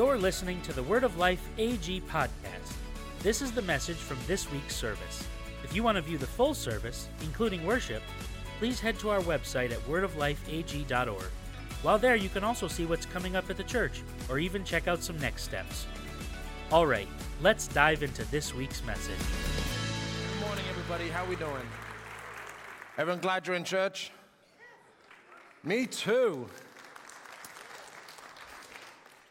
You're listening to the Word of Life AG podcast. This is the message from this week's service. If you want to view the full service, including worship, please head to our website at wordoflifeag.org. While there, you can also see what's coming up at the church, or even check out some next steps. All right, let's dive into this week's message. Good morning, everybody. How we doing? Everyone glad you're in church? Me too.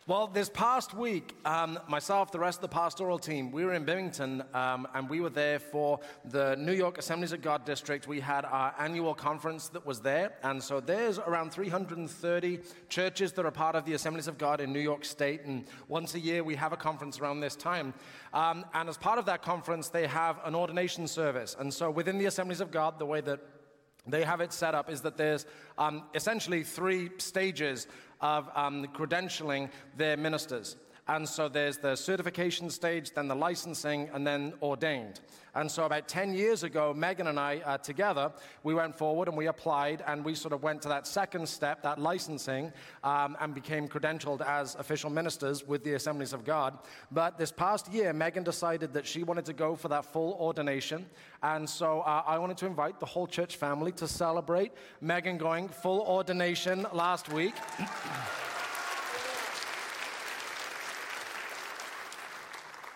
Well, this past week, um, myself, the rest of the pastoral team, we were in Binghamton um, and we were there for the New York Assemblies of God District. We had our annual conference that was there. And so there's around 330 churches that are part of the Assemblies of God in New York State. And once a year, we have a conference around this time. Um, and as part of that conference, they have an ordination service. And so within the Assemblies of God, the way that they have it set up is that there's um, essentially three stages of um, credentialing their ministers. And so there's the certification stage, then the licensing, and then ordained. And so about 10 years ago, Megan and I uh, together, we went forward and we applied and we sort of went to that second step, that licensing, um, and became credentialed as official ministers with the Assemblies of God. But this past year, Megan decided that she wanted to go for that full ordination. And so uh, I wanted to invite the whole church family to celebrate Megan going full ordination last week.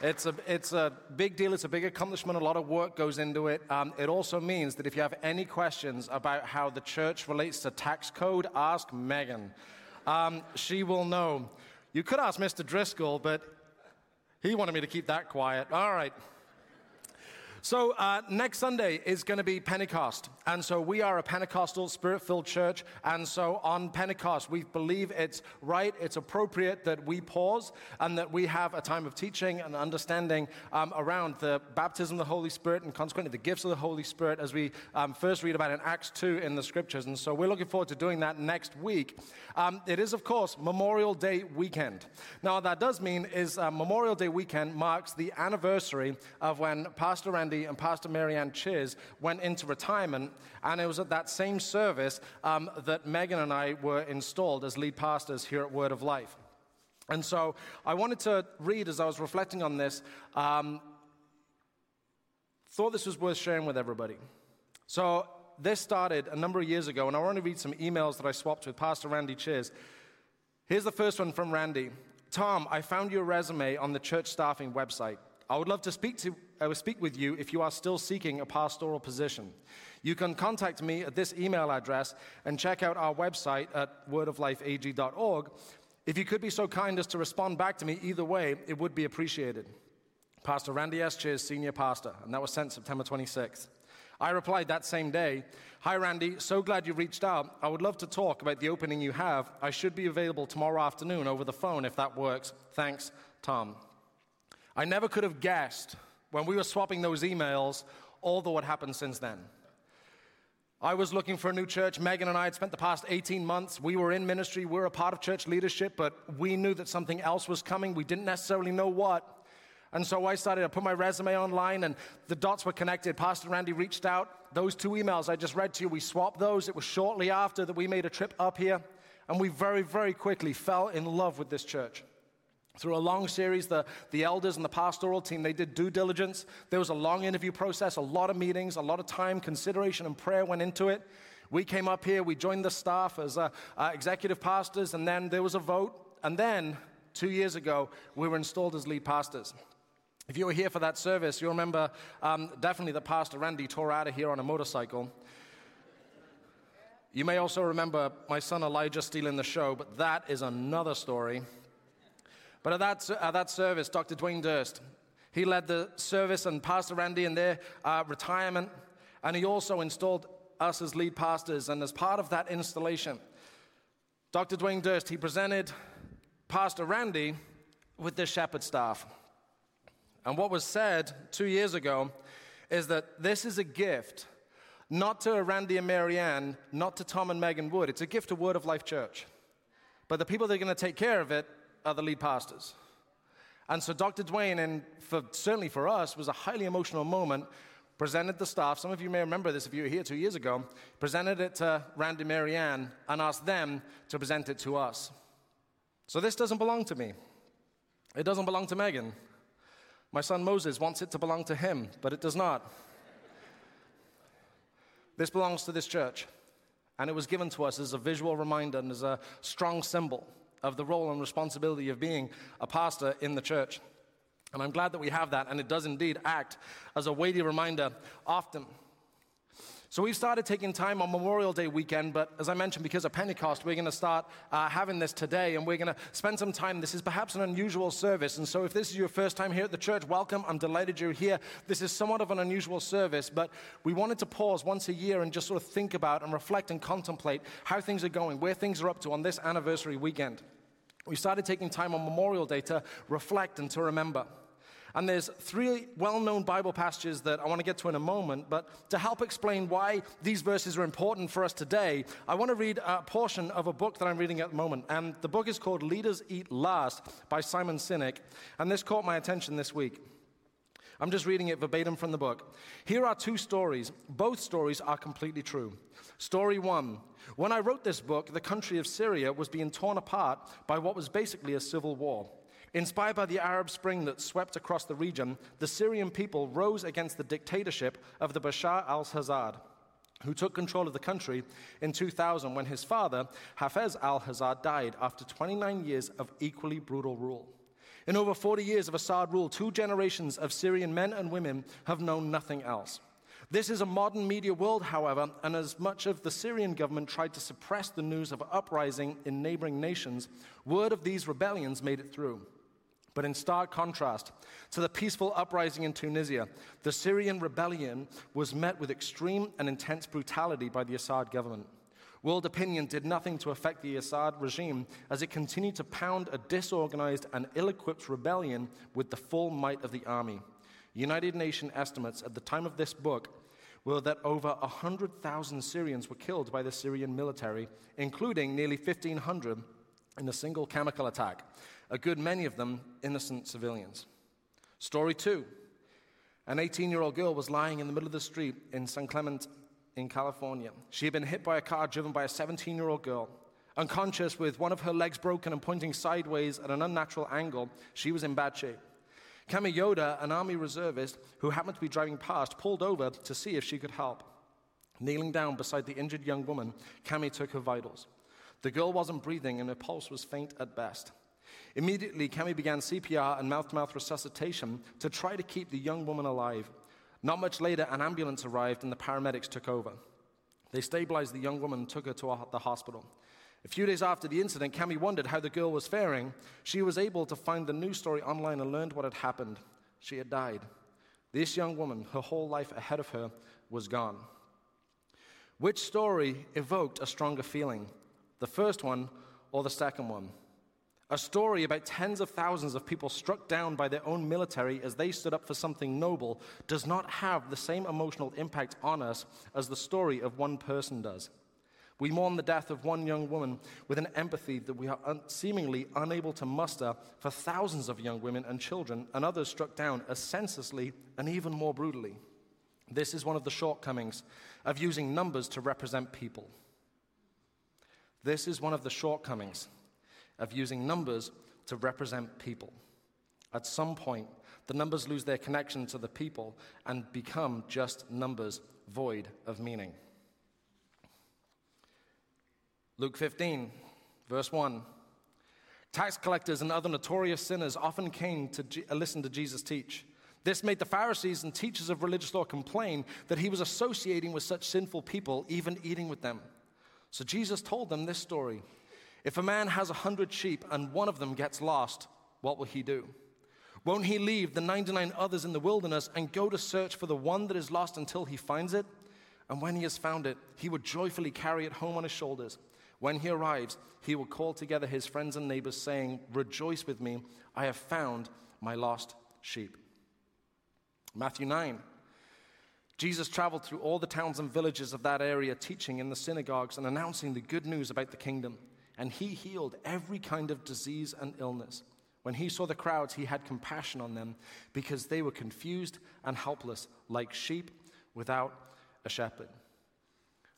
It's a, it's a big deal. It's a big accomplishment. A lot of work goes into it. Um, it also means that if you have any questions about how the church relates to tax code, ask Megan. Um, she will know. You could ask Mr. Driscoll, but he wanted me to keep that quiet. All right. So, uh, next Sunday is going to be Pentecost. And so, we are a Pentecostal, spirit filled church. And so, on Pentecost, we believe it's right, it's appropriate that we pause and that we have a time of teaching and understanding um, around the baptism of the Holy Spirit and consequently the gifts of the Holy Spirit as we um, first read about in Acts 2 in the scriptures. And so, we're looking forward to doing that next week. Um, it is, of course, Memorial Day weekend. Now, what that does mean is uh, Memorial Day weekend marks the anniversary of when Pastor Randy and Pastor Marianne Chiz went into retirement, and it was at that same service um, that Megan and I were installed as lead pastors here at Word of Life. And so I wanted to read as I was reflecting on this, um, thought this was worth sharing with everybody. So this started a number of years ago, and I want to read some emails that I swapped with Pastor Randy Chiz. Here's the first one from Randy. Tom, I found your resume on the church staffing website. I would love to speak, to, will speak with you if you are still seeking a pastoral position. You can contact me at this email address and check out our website at wordoflifeag.org. If you could be so kind as to respond back to me either way, it would be appreciated. Pastor Randy S. Cheers, Senior Pastor, and that was sent September 26th. I replied that same day Hi, Randy, so glad you reached out. I would love to talk about the opening you have. I should be available tomorrow afternoon over the phone if that works. Thanks, Tom. I never could have guessed when we were swapping those emails all the what happened since then. I was looking for a new church. Megan and I had spent the past 18 months. We were in ministry. We were a part of church leadership, but we knew that something else was coming. We didn't necessarily know what. And so I started to put my resume online, and the dots were connected. Pastor Randy reached out. Those two emails I just read to you, we swapped those. It was shortly after that we made a trip up here, and we very, very quickly fell in love with this church. Through a long series, the, the elders and the pastoral team, they did due diligence. There was a long interview process, a lot of meetings, a lot of time, consideration, and prayer went into it. We came up here, we joined the staff as uh, uh, executive pastors, and then there was a vote. And then, two years ago, we were installed as lead pastors. If you were here for that service, you'll remember um, definitely that Pastor Randy tore out of here on a motorcycle. You may also remember my son Elijah stealing the show, but that is another story. But at that, at that service, Dr. Dwayne Durst, he led the service and Pastor Randy in their uh, retirement, and he also installed us as lead pastors. And as part of that installation, Dr. Dwayne Durst, he presented Pastor Randy with the shepherd staff. And what was said two years ago is that this is a gift, not to Randy and Marianne, not to Tom and Megan Wood. It's a gift to Word of Life Church. But the people that are going to take care of it the lead pastors. And so Dr. Dwayne, and for, certainly for us, was a highly emotional moment. Presented the staff, some of you may remember this if you were here two years ago, presented it to Randy Marianne and asked them to present it to us. So this doesn't belong to me. It doesn't belong to Megan. My son Moses wants it to belong to him, but it does not. This belongs to this church, and it was given to us as a visual reminder and as a strong symbol of the role and responsibility of being a pastor in the church. And I'm glad that we have that, and it does indeed act as a weighty reminder often. So we've started taking time on Memorial Day weekend, but as I mentioned, because of Pentecost, we're going to start uh, having this today, and we're going to spend some time. This is perhaps an unusual service, and so if this is your first time here at the church, welcome. I'm delighted you're here. This is somewhat of an unusual service, but we wanted to pause once a year and just sort of think about and reflect and contemplate how things are going, where things are up to on this anniversary weekend. We started taking time on Memorial Day to reflect and to remember. And there's three well known Bible passages that I want to get to in a moment, but to help explain why these verses are important for us today, I want to read a portion of a book that I'm reading at the moment. And the book is called Leaders Eat Last by Simon Sinek. And this caught my attention this week. I'm just reading it verbatim from the book. Here are two stories. Both stories are completely true. Story one When I wrote this book, the country of Syria was being torn apart by what was basically a civil war. Inspired by the Arab Spring that swept across the region, the Syrian people rose against the dictatorship of the Bashar al Assad, who took control of the country in 2000 when his father, Hafez al Assad, died after 29 years of equally brutal rule. In over 40 years of Assad rule, two generations of Syrian men and women have known nothing else. This is a modern media world, however, and as much of the Syrian government tried to suppress the news of uprising in neighboring nations, word of these rebellions made it through. But in stark contrast to the peaceful uprising in Tunisia, the Syrian rebellion was met with extreme and intense brutality by the Assad government. World opinion did nothing to affect the Assad regime as it continued to pound a disorganized and ill equipped rebellion with the full might of the army. United Nations estimates at the time of this book were that over 100,000 Syrians were killed by the Syrian military, including nearly 1,500 in a single chemical attack a good many of them innocent civilians. Story two an 18 year old girl was lying in the middle of the street in San Clemente in California. She had been hit by a car driven by a 17 year old girl. Unconscious with one of her legs broken and pointing sideways at an unnatural angle, she was in bad shape. Kami Yoda, an army reservist who happened to be driving past, pulled over to see if she could help. Kneeling down beside the injured young woman, Kami took her vitals. The girl wasn't breathing and her pulse was faint at best. Immediately, Kami began CPR and mouth to mouth resuscitation to try to keep the young woman alive. Not much later, an ambulance arrived and the paramedics took over. They stabilized the young woman and took her to the hospital. A few days after the incident, Kami wondered how the girl was faring. She was able to find the news story online and learned what had happened. She had died. This young woman, her whole life ahead of her, was gone. Which story evoked a stronger feeling? The first one or the second one? A story about tens of thousands of people struck down by their own military as they stood up for something noble does not have the same emotional impact on us as the story of one person does. We mourn the death of one young woman with an empathy that we are un- seemingly unable to muster for thousands of young women and children, and others struck down as senselessly and even more brutally. This is one of the shortcomings of using numbers to represent people. This is one of the shortcomings of using numbers to represent people. At some point, the numbers lose their connection to the people and become just numbers void of meaning. Luke 15, verse 1. Tax collectors and other notorious sinners often came to G- uh, listen to Jesus teach. This made the Pharisees and teachers of religious law complain that he was associating with such sinful people, even eating with them. So Jesus told them this story if a man has a hundred sheep and one of them gets lost, what will he do? Won't he leave the 99 others in the wilderness and go to search for the one that is lost until he finds it? And when he has found it, he would joyfully carry it home on his shoulders. When he arrives, he will call together his friends and neighbors, saying, Rejoice with me, I have found my lost sheep. Matthew 9. Jesus traveled through all the towns and villages of that area, teaching in the synagogues and announcing the good news about the kingdom and he healed every kind of disease and illness. When he saw the crowds, he had compassion on them because they were confused and helpless, like sheep without a shepherd.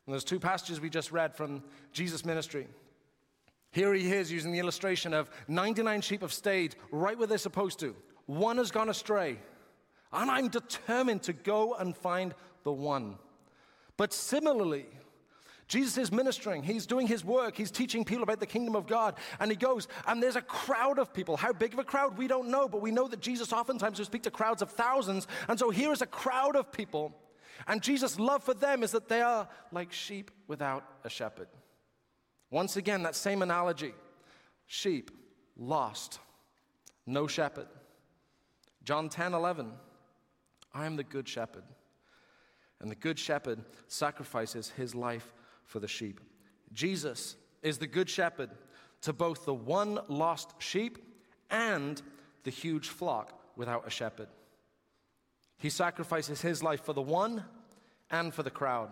And those two passages we just read from Jesus' ministry. Here he is using the illustration of 99 sheep have stayed right where they're supposed to. One has gone astray. And I'm determined to go and find the one. But similarly, Jesus is ministering. He's doing his work. He's teaching people about the kingdom of God. And he goes, and there's a crowd of people. How big of a crowd? We don't know, but we know that Jesus oftentimes will speak to crowds of thousands. And so here is a crowd of people. And Jesus' love for them is that they are like sheep without a shepherd. Once again, that same analogy sheep lost, no shepherd. John 10 11. I am the good shepherd. And the good shepherd sacrifices his life for the sheep. Jesus is the good shepherd to both the one lost sheep and the huge flock without a shepherd. He sacrifices his life for the one and for the crowd.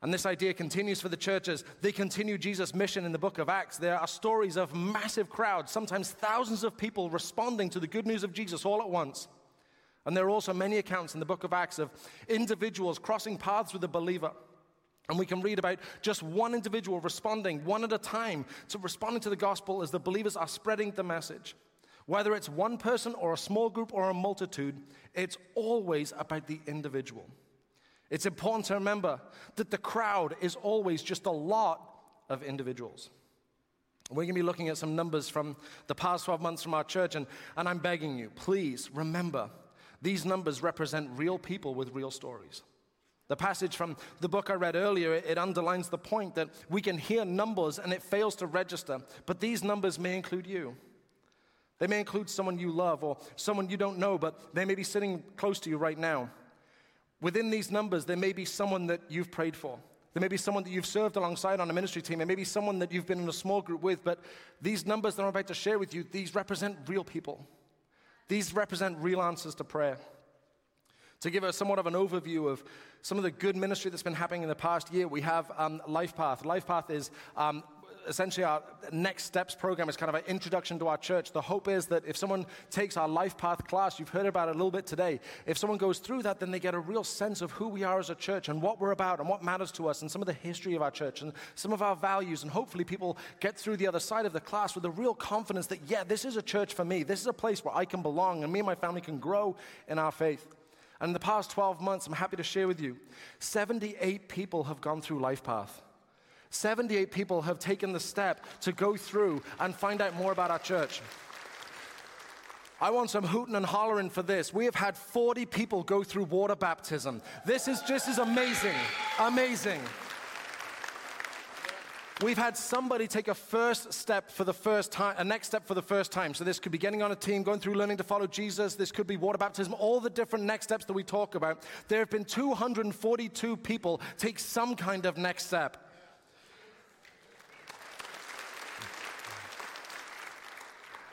And this idea continues for the churches. They continue Jesus' mission in the book of Acts. There are stories of massive crowds, sometimes thousands of people responding to the good news of Jesus all at once. And there are also many accounts in the book of Acts of individuals crossing paths with a believer. And we can read about just one individual responding one at a time to responding to the gospel as the believers are spreading the message. Whether it's one person or a small group or a multitude, it's always about the individual. It's important to remember that the crowd is always just a lot of individuals. We're going to be looking at some numbers from the past 12 months from our church, and, and I'm begging you, please remember these numbers represent real people with real stories. The passage from the book I read earlier, it underlines the point that we can hear numbers and it fails to register, but these numbers may include you. They may include someone you love or someone you don't know, but they may be sitting close to you right now. Within these numbers, there may be someone that you've prayed for. There may be someone that you've served alongside on a ministry team. There may be someone that you've been in a small group with, but these numbers that I'm about to share with you, these represent real people. These represent real answers to prayer. To give a somewhat of an overview of some of the good ministry that's been happening in the past year, we have um, LifePath. LifePath is um, essentially our next steps program is kind of an introduction to our church. The hope is that if someone takes our life path class, you've heard about it a little bit today, if someone goes through that, then they get a real sense of who we are as a church and what we're about and what matters to us and some of the history of our church and some of our values. And hopefully people get through the other side of the class with a real confidence that, yeah, this is a church for me. This is a place where I can belong and me and my family can grow in our faith. And in the past 12 months, I'm happy to share with you, 78 people have gone through LifePath. 78 people have taken the step to go through and find out more about our church. I want some hooting and hollering for this. We have had 40 people go through water baptism. This is just as amazing. Amazing. We've had somebody take a first step for the first time, a next step for the first time. So this could be getting on a team, going through learning to follow Jesus. This could be water baptism, all the different next steps that we talk about. There have been 242 people take some kind of next step.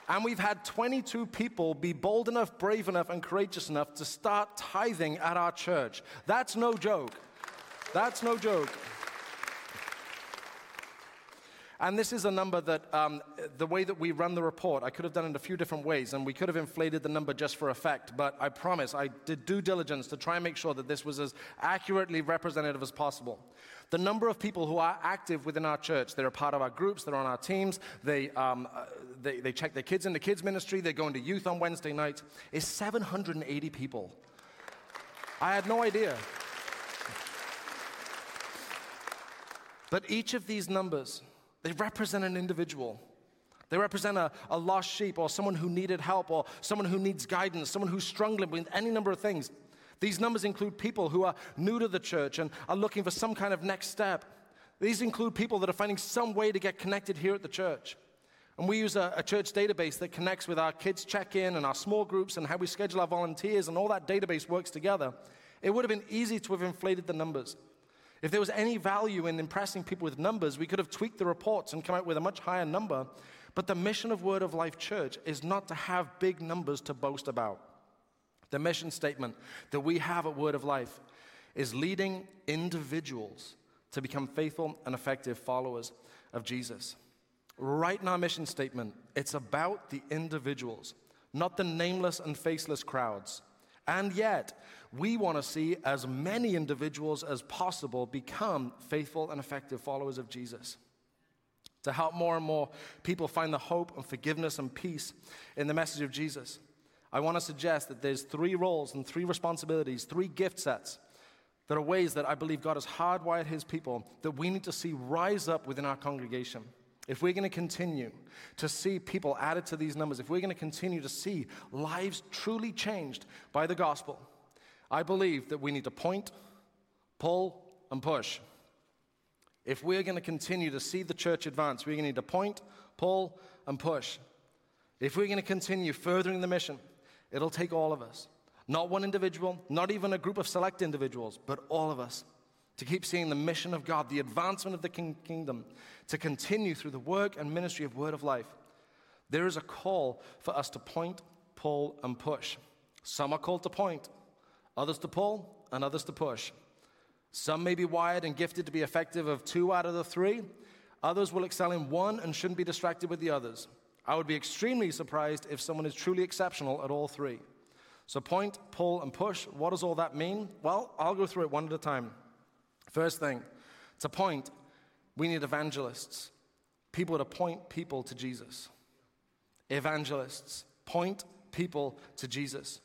And we've had 22 people be bold enough, brave enough, and courageous enough to start tithing at our church. That's no joke. That's no joke. And this is a number that, um, the way that we run the report, I could have done it a few different ways, and we could have inflated the number just for effect. But I promise, I did due diligence to try and make sure that this was as accurately representative as possible. The number of people who are active within our church, they're a part of our groups, they're on our teams, they, um, uh, they, they check their kids in the kids' ministry, they go into youth on Wednesday nights, is 780 people. I had no idea. But each of these numbers, they represent an individual. They represent a, a lost sheep or someone who needed help or someone who needs guidance, someone who's struggling with any number of things. These numbers include people who are new to the church and are looking for some kind of next step. These include people that are finding some way to get connected here at the church. And we use a, a church database that connects with our kids' check in and our small groups and how we schedule our volunteers, and all that database works together. It would have been easy to have inflated the numbers. If there was any value in impressing people with numbers, we could have tweaked the reports and come out with a much higher number. But the mission of Word of Life Church is not to have big numbers to boast about. The mission statement that we have at Word of Life is leading individuals to become faithful and effective followers of Jesus. Right in our mission statement, it's about the individuals, not the nameless and faceless crowds. And yet, we want to see as many individuals as possible become faithful and effective followers of Jesus. to help more and more people find the hope and forgiveness and peace in the message of Jesus, I want to suggest that there's three roles and three responsibilities, three gift sets that are ways that I believe God has hardwired his people that we need to see rise up within our congregation. If we're going to continue to see people added to these numbers, if we're going to continue to see lives truly changed by the gospel, I believe that we need to point, pull, and push. If we're going to continue to see the church advance, we're going to need to point, pull, and push. If we're going to continue furthering the mission, it'll take all of us. Not one individual, not even a group of select individuals, but all of us to keep seeing the mission of God, the advancement of the king- kingdom, to continue through the work and ministry of Word of Life. There is a call for us to point, pull, and push. Some are called to point, others to pull, and others to push. Some may be wired and gifted to be effective of two out of the three. Others will excel in one and shouldn't be distracted with the others. I would be extremely surprised if someone is truly exceptional at all three. So, point, pull, and push. What does all that mean? Well, I'll go through it one at a time. First thing, to point, we need evangelists, people to point people to Jesus. Evangelists, point people to Jesus.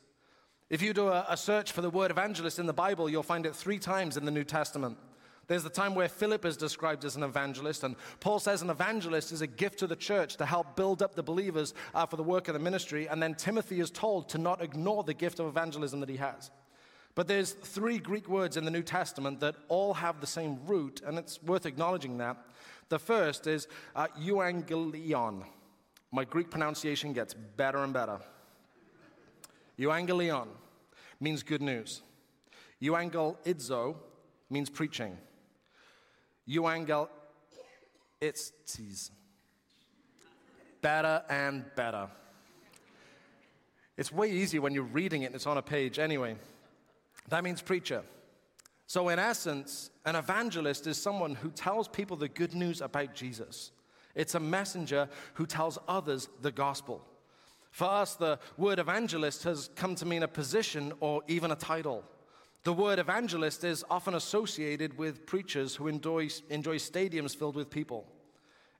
If you do a, a, search for the word evangelist in the Bible, you'll find it three times in the New Testament. There's the time where Philip is described as an evangelist, and Paul says an evangelist is a gift to the church to help build up the believers uh, for the work of the ministry. And then Timothy is told to not ignore the gift of evangelism that he has. But there's three Greek words in the New Testament that all have the same root, and it's worth acknowledging that. The first is uh, euangelion. My Greek pronunciation gets better and better. Euangelion means good news. Euangelizo means preaching. Euangel, it's tease. Better and better. It's way easier when you're reading it and it's on a page anyway. That means preacher. So, in essence, an evangelist is someone who tells people the good news about Jesus. It's a messenger who tells others the gospel. For us, the word evangelist has come to mean a position or even a title. The word evangelist is often associated with preachers who enjoy, enjoy stadiums filled with people.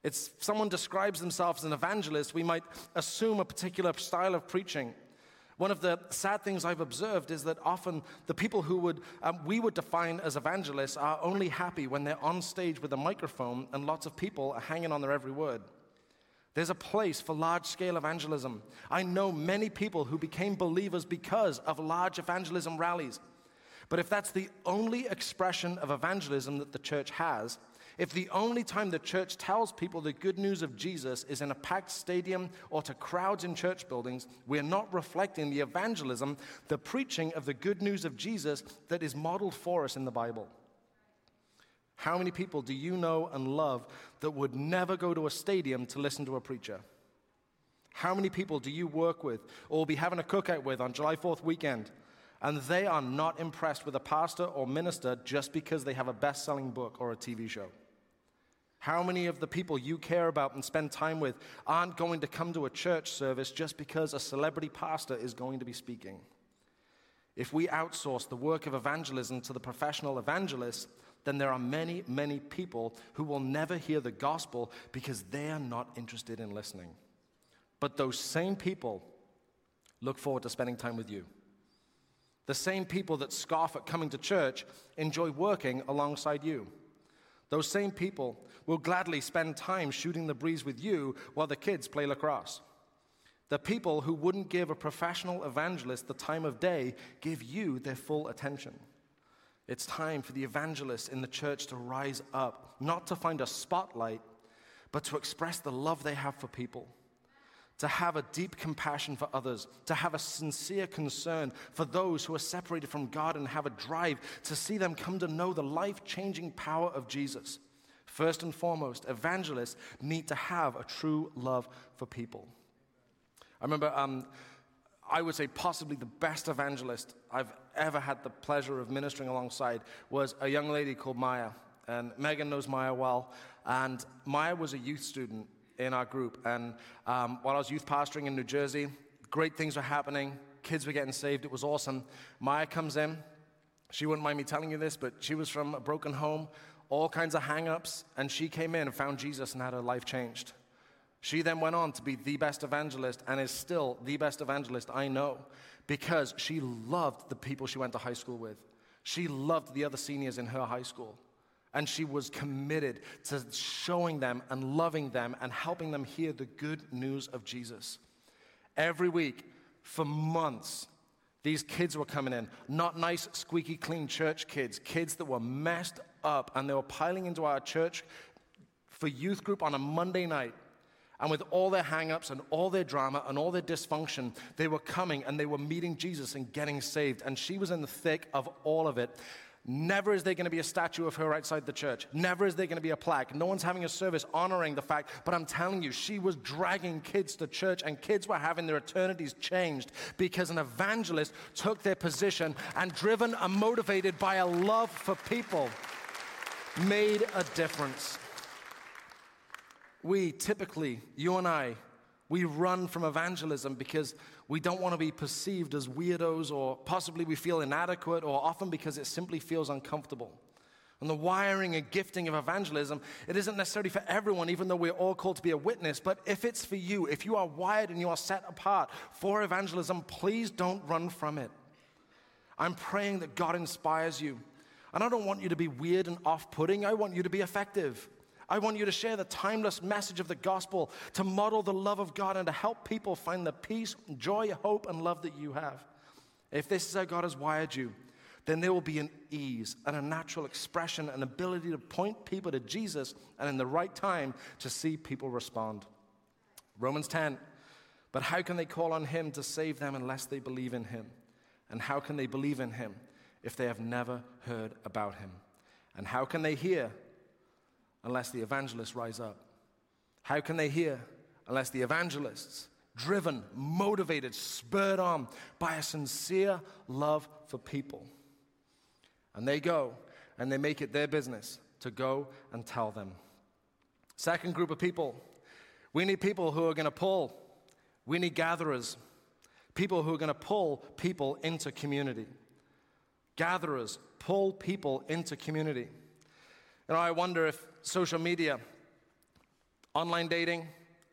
It's someone describes themselves as an evangelist, we might assume a particular style of preaching. One of the sad things I've observed is that often the people who would, um, we would define as evangelists are only happy when they're on stage with a microphone and lots of people are hanging on their every word. There's a place for large scale evangelism. I know many people who became believers because of large evangelism rallies. But if that's the only expression of evangelism that the church has, if the only time the church tells people the good news of Jesus is in a packed stadium or to crowds in church buildings, we're not reflecting the evangelism, the preaching of the good news of Jesus that is modeled for us in the Bible. How many people do you know and love that would never go to a stadium to listen to a preacher? How many people do you work with or be having a cookout with on July 4th weekend and they are not impressed with a pastor or minister just because they have a best selling book or a TV show. How many of the people you care about and spend time with aren't going to come to a church service just because a celebrity pastor is going to be speaking? If we outsource the work of evangelism to the professional evangelists, then there are many, many people who will never hear the gospel because they are not interested in listening. But those same people look forward to spending time with you. The same people that scoff at coming to church enjoy working alongside you. Those same people will gladly spend time shooting the breeze with you while the kids play lacrosse. The people who wouldn't give a professional evangelist the time of day give you their full attention. It's time for the evangelists in the church to rise up, not to find a spotlight, but to express the love they have for people to have a deep compassion for others, to have a sincere concern for those who are separated from God, and have a drive to see them come to know the life changing power of Jesus. First and foremost, evangelists need to have a true love for people. I remember, um, I would say, possibly the best evangelist I've ever had the pleasure of ministering alongside was a young lady called Maya. And Megan knows Maya well. And Maya was a youth student in our group. And um, while I was youth pastoring in New Jersey, great things were happening. Kids were getting saved. It was awesome. Maya comes in. She wouldn't mind me telling you this, but she was from a broken home. all kinds of hang ups, and she came in and found Jesus and had her life changed. She then went on to be the best evangelist and is still the best evangelist I know because she loved the people she went to high school with. She loved the other seniors in her high school. And she was committed to showing them and loving them and helping them hear the good news of Jesus. Every week, for months, these kids were coming in. Not nice, squeaky clean church kids, kids that were messed up, and they were piling into our church for youth group on a Monday night. And with all their hangups and all their drama and all their dysfunction, they were coming and they were meeting Jesus and getting saved. And she was in the thick of all of it. Never is there going to be a statue of her outside the church. Never is there going to be a plaque. No one's having a service honoring the fact. But I'm telling you, she was dragging kids to church, and kids were having their eternities changed because an evangelist took their position and, driven and motivated by a love for people, made a difference. We typically, you and I, we run from evangelism because we don't want to be perceived as weirdos or possibly we feel inadequate or often because it simply feels uncomfortable. And the wiring and gifting of evangelism, it isn't necessarily for everyone, even though we're all called to be a witness. But if it's for you, if you are wired and you are set apart for evangelism, please don't run from it. I'm praying that God inspires you. And I don't want you to be weird and off putting, I want you to be effective. I want you to share the timeless message of the gospel, to model the love of God, and to help people find the peace, joy, hope, and love that you have. If this is how God has wired you, then there will be an ease and a natural expression, an ability to point people to Jesus, and in the right time to see people respond. Romans 10. But how can they call on him to save them unless they believe in him? And how can they believe in him if they have never heard about him? And how can they hear unless the evangelists rise up? How can they hear unless the evangelists, driven, motivated, spurred on by a sincere love for people? And they go and they make it their business to go and tell them. Second group of people, we need people who are going to pull. We need gatherers, people who are going to pull people into community. Gatherers pull people into community. You know, I wonder if social media, online dating,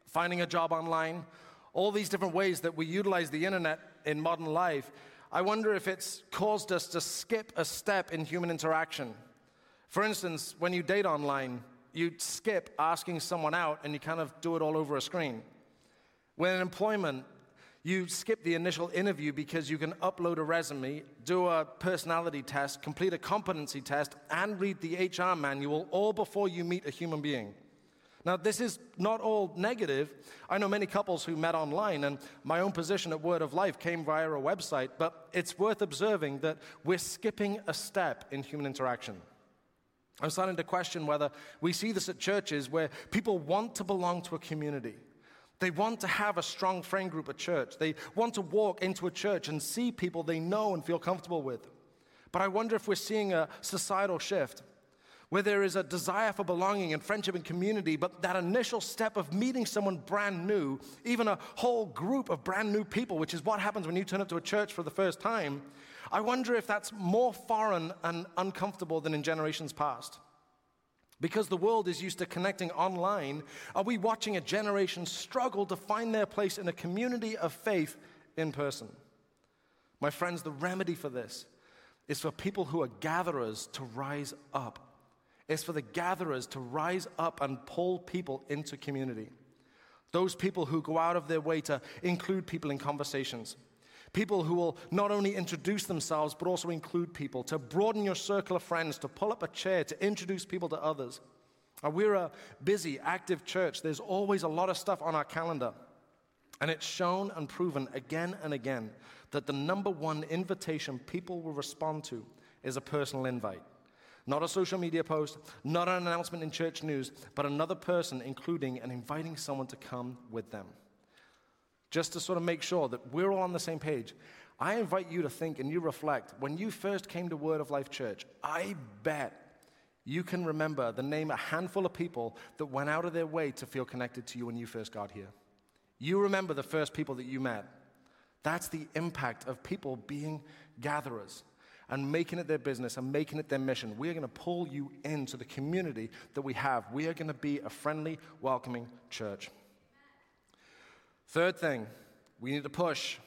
finding a job online, all these different ways that we utilize the internet in modern life, I wonder if it's caused us to skip a step in human interaction. For instance, when you date online, you skip asking someone out and you kind of do it all over a screen. When in employment, you skip the initial interview because you can upload a resume, do a personality test, complete a competency test, and read the HR manual all before you meet a human being. Now, this is not all negative. I know many couples who met online, and my own position at Word of Life came via a website, but it's worth observing that we're skipping a step in human interaction. I'm starting to question whether we see this at churches where people want to belong to a community. They want to have a strong friend group at church. They want to walk into a church and see people they know and feel comfortable with. But I wonder if we're seeing a societal shift where there is a desire for belonging and friendship and community, but that initial step of meeting someone brand new, even a whole group of brand new people, which is what happens when you turn up to a church for the first time, I wonder if that's more foreign and uncomfortable than in generations past. Because the world is used to connecting online, are we watching a generation struggle to find their place in a community of faith in person? My friends, the remedy for this is for people who are gatherers to rise up. It's for the gatherers to rise up and pull people into community. Those people who go out of their way to include people in conversations People who will not only introduce themselves, but also include people, to broaden your circle of friends, to pull up a chair, to introduce people to others. We're a busy, active church. There's always a lot of stuff on our calendar. And it's shown and proven again and again that the number one invitation people will respond to is a personal invite. Not a social media post, not an announcement in church news, but another person including and inviting someone to come with them just to sort of make sure that we're all on the same page. I invite you to think and you reflect. When you first came to Word of Life Church, I bet you can remember the name a handful of people that went out of their way to feel connected to you when you first got here. You remember the first people that you met. That's the impact of people being gatherers. and making it their business and making it their mission. We are going to pull you into the community that we have. We are going to be a friendly, welcoming church. Third thing, we need to push.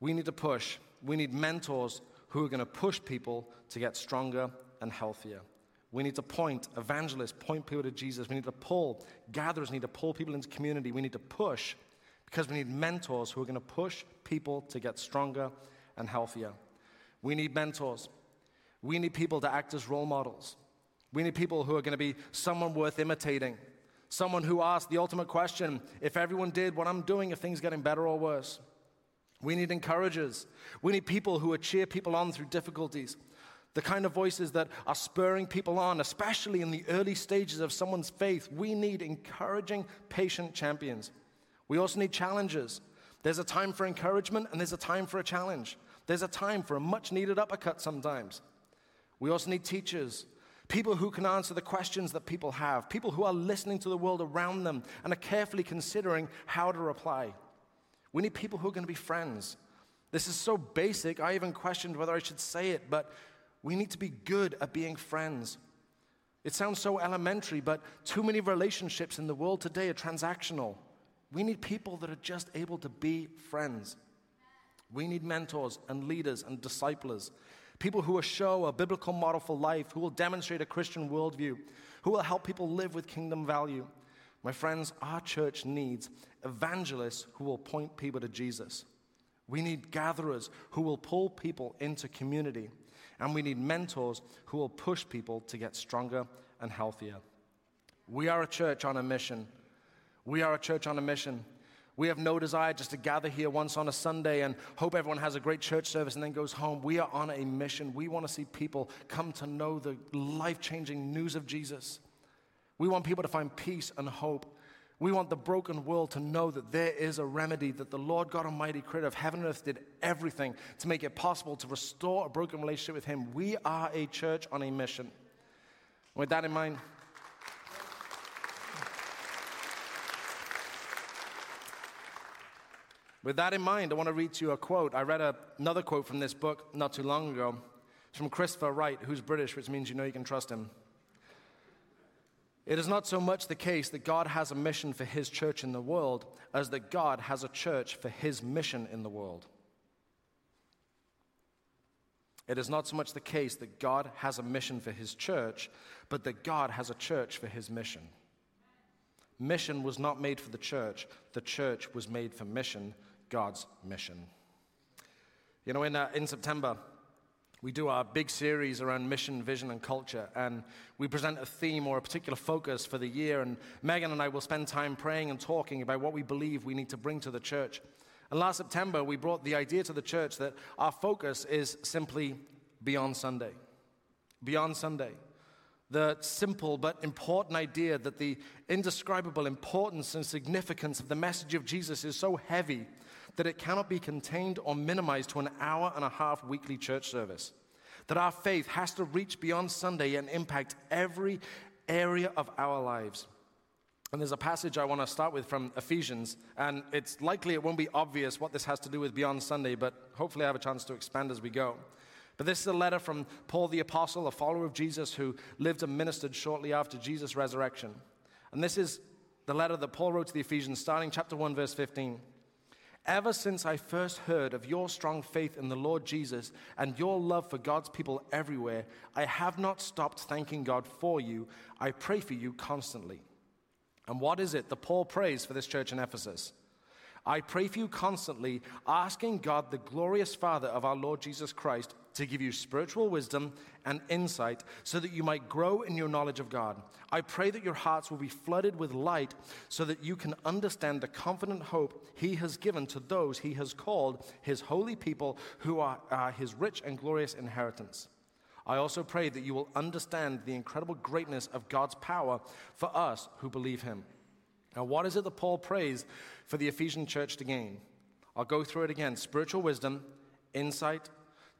We need to push. We need mentors who are going to push people to get stronger and healthier. We need to point, evangelists, point people to Jesus. We need to pull, gatherers need to pull people into community. We need to push because we need mentors who are going to push people to get stronger and healthier. We need mentors. We need people to act as role models. We need people who are going to be someone worth imitating. Someone who asks the ultimate question if everyone did what I'm doing, if things getting better or worse. We need encouragers. We need people who cheer people on through difficulties. The kind of voices that are spurring people on, especially in the early stages of someone's faith. We need encouraging, patient champions. We also need challengers. There's a time for encouragement and there's a time for a challenge. There's a time for a much needed uppercut sometimes. We also need teachers, people who can answer the questions that people have, people who are listening to the world around them and are carefully considering how to reply. We need people who are going to be friends. This is so basic, I even questioned whether I should say it, but we need to be good at being friends. It sounds so elementary, but too many relationships in the world today are transactional. We need people that are just able to be friends. We need mentors and leaders and disciplers, people who will show a biblical model for life, who will demonstrate a Christian worldview, who will help people live with kingdom value. My friends, our church needs evangelists who will point people to Jesus. We need gatherers who will pull people into community. And we need mentors who will push people to get stronger and healthier. We are a church on a mission. We are a church on a mission. We have no desire just to gather here once on a Sunday and hope everyone has a great church service and then goes home. We are on a mission. We want to see people come to know the life changing news of Jesus. We want people to find peace and hope. We want the broken world to know that there is a remedy, that the Lord God Almighty, creator of heaven and earth, did everything to make it possible to restore a broken relationship with Him. We are a church on a mission. With that in mind, With that in mind, I want to read to you a quote. I read a, another quote from this book not too long ago. It's from Christopher Wright, who's British, which means you know you can trust him. It is not so much the case that God has a mission for his church in the world as that God has a church for his mission in the world. It is not so much the case that God has a mission for his church, but that God has a church for his mission. Mission was not made for the church, the church was made for mission God's mission. You know, in, uh, in September, we do our big series around mission, vision, and culture, and we present a theme or a particular focus for the year. And Megan and I will spend time praying and talking about what we believe we need to bring to the church. And last September, we brought the idea to the church that our focus is simply beyond Sunday. Beyond Sunday. The simple but important idea that the indescribable importance and significance of the message of Jesus is so heavy that it cannot be contained or minimized to an hour and a half weekly church service. That our faith has to reach beyond Sunday and impact every area of our lives. And there's a passage I want to start with from Ephesians, and it's likely it won't be obvious what this has to do with beyond Sunday, but hopefully I have a chance to expand as we go. But this is a letter from Paul the Apostle, a follower of Jesus who lived and ministered shortly after Jesus' resurrection. And this is the letter that Paul wrote to the Ephesians, starting chapter 1, verse 15. Ever since I first heard of your strong faith in the Lord Jesus and your love for God's people everywhere, I have not stopped thanking God for you. I pray for you constantly. And what is it that Paul prays for this church in Ephesus? I pray for you constantly, asking God, the glorious Father of our Lord Jesus Christ, to give you spiritual wisdom and insight so that you might grow in your knowledge of God. I pray that your hearts will be flooded with light so that you can understand the confident hope He has given to those He has called His holy people who are, His rich and glorious inheritance. I also pray that you will understand the incredible greatness of God's power for us who believe Him. Now, what is it that Paul prays for the Ephesian church to gain? I'll go through it again spiritual wisdom, insight,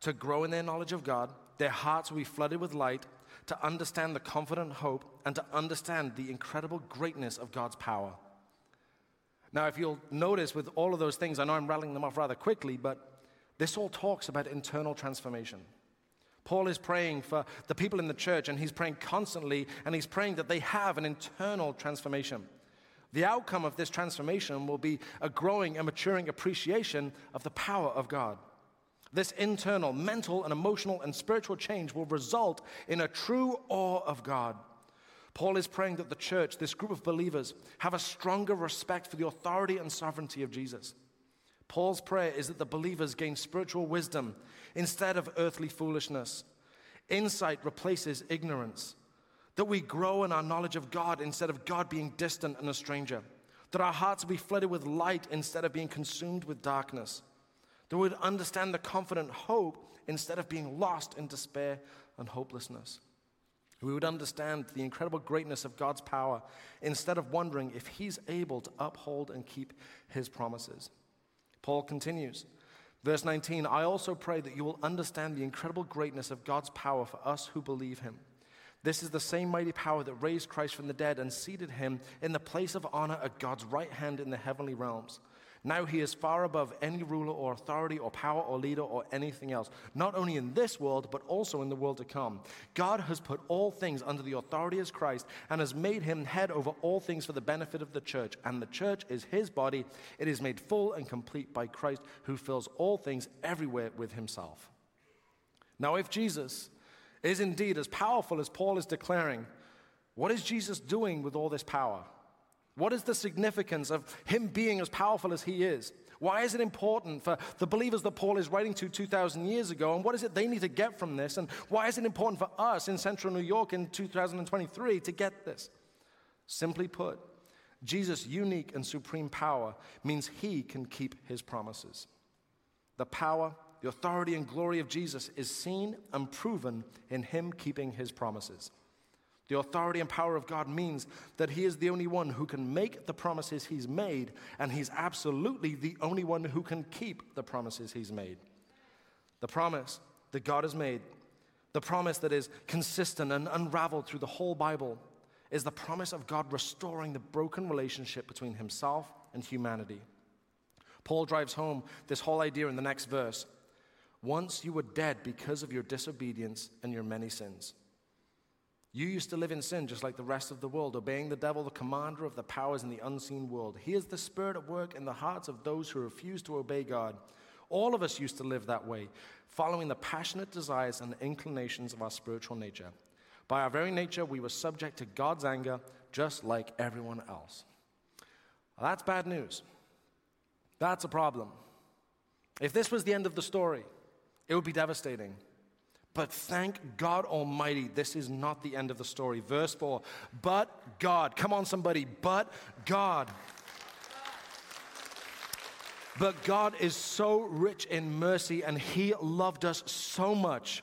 to grow in their knowledge of God, their hearts will be flooded with light, to understand the confident hope, and to understand the incredible greatness of God's power. Now, if you'll notice with all of those things, I know I'm rattling them off rather quickly, but This all talks about internal transformation. Paul is praying for the people in the church, and he's praying constantly, and he's praying that they have an internal transformation. The outcome of this transformation will be a growing and maturing appreciation of the power of God. This internal, mental, and emotional and spiritual change will result in a true awe of God. Paul is praying that the church, this group of believers, have a stronger respect for the authority and sovereignty of Jesus. Paul's prayer is that the believers gain spiritual wisdom instead of earthly foolishness. Insight replaces ignorance. That we grow in our knowledge of God instead of God being distant and a stranger. That our hearts will be flooded with light instead of being consumed with darkness. That we would understand the confident hope instead of being lost in despair and hopelessness. We would understand the incredible greatness of God's power instead of wondering if He's able to uphold and keep His promises. Paul continues, verse 19 I also pray that you will understand the incredible greatness of God's power for us who believe Him. This is the same mighty power that raised Christ from the dead and seated him in the place of honor at God's right hand in the heavenly realms. Now he is far above any ruler or authority or power or leader or anything else, not only in this world, but also in the world to come. God has put all things under the authority of Christ and has made him head over all things for the benefit of the church. And the church is his body. It is made full and complete by Christ, who fills all things everywhere with himself. Now, if Jesus is indeed as powerful as Paul is declaring, what is Jesus doing with all this power? What is the significance of him being as powerful as he is? Why is it important for the believers that Paul is writing to 2,000 years ago? And what is it they need to get from this? And why is it important for us in central New York in 2023 to get this? Simply put, Jesus' unique and supreme power means he can keep his promises. The power, the authority, and glory of Jesus is seen and proven in him keeping his promises. The authority and power of God means that He is the only one who can make the promises He's made, and He's absolutely the only one who can keep the promises He's made. The promise that God has made, the promise that is consistent and unraveled through the whole Bible, is the promise of God restoring the broken relationship between Himself and humanity. Paul drives home this whole idea in the next verse. Once you were dead because of your disobedience and your many sins. You used to live in sin just like the rest of the world, obeying the devil, the commander of the powers in the unseen world. He is the spirit at work in the hearts of those who refuse to obey God. All of us used to live that way, following the passionate desires and inclinations of our spiritual nature. By our very nature, we were subject to God's anger just like everyone else. Well, that's bad news. That's a problem. If this was the end of the story, it would be devastating. But thank God Almighty, this is not the end of the story. Verse 4 But God, come on, somebody, but God. But God is so rich in mercy and He loved us so much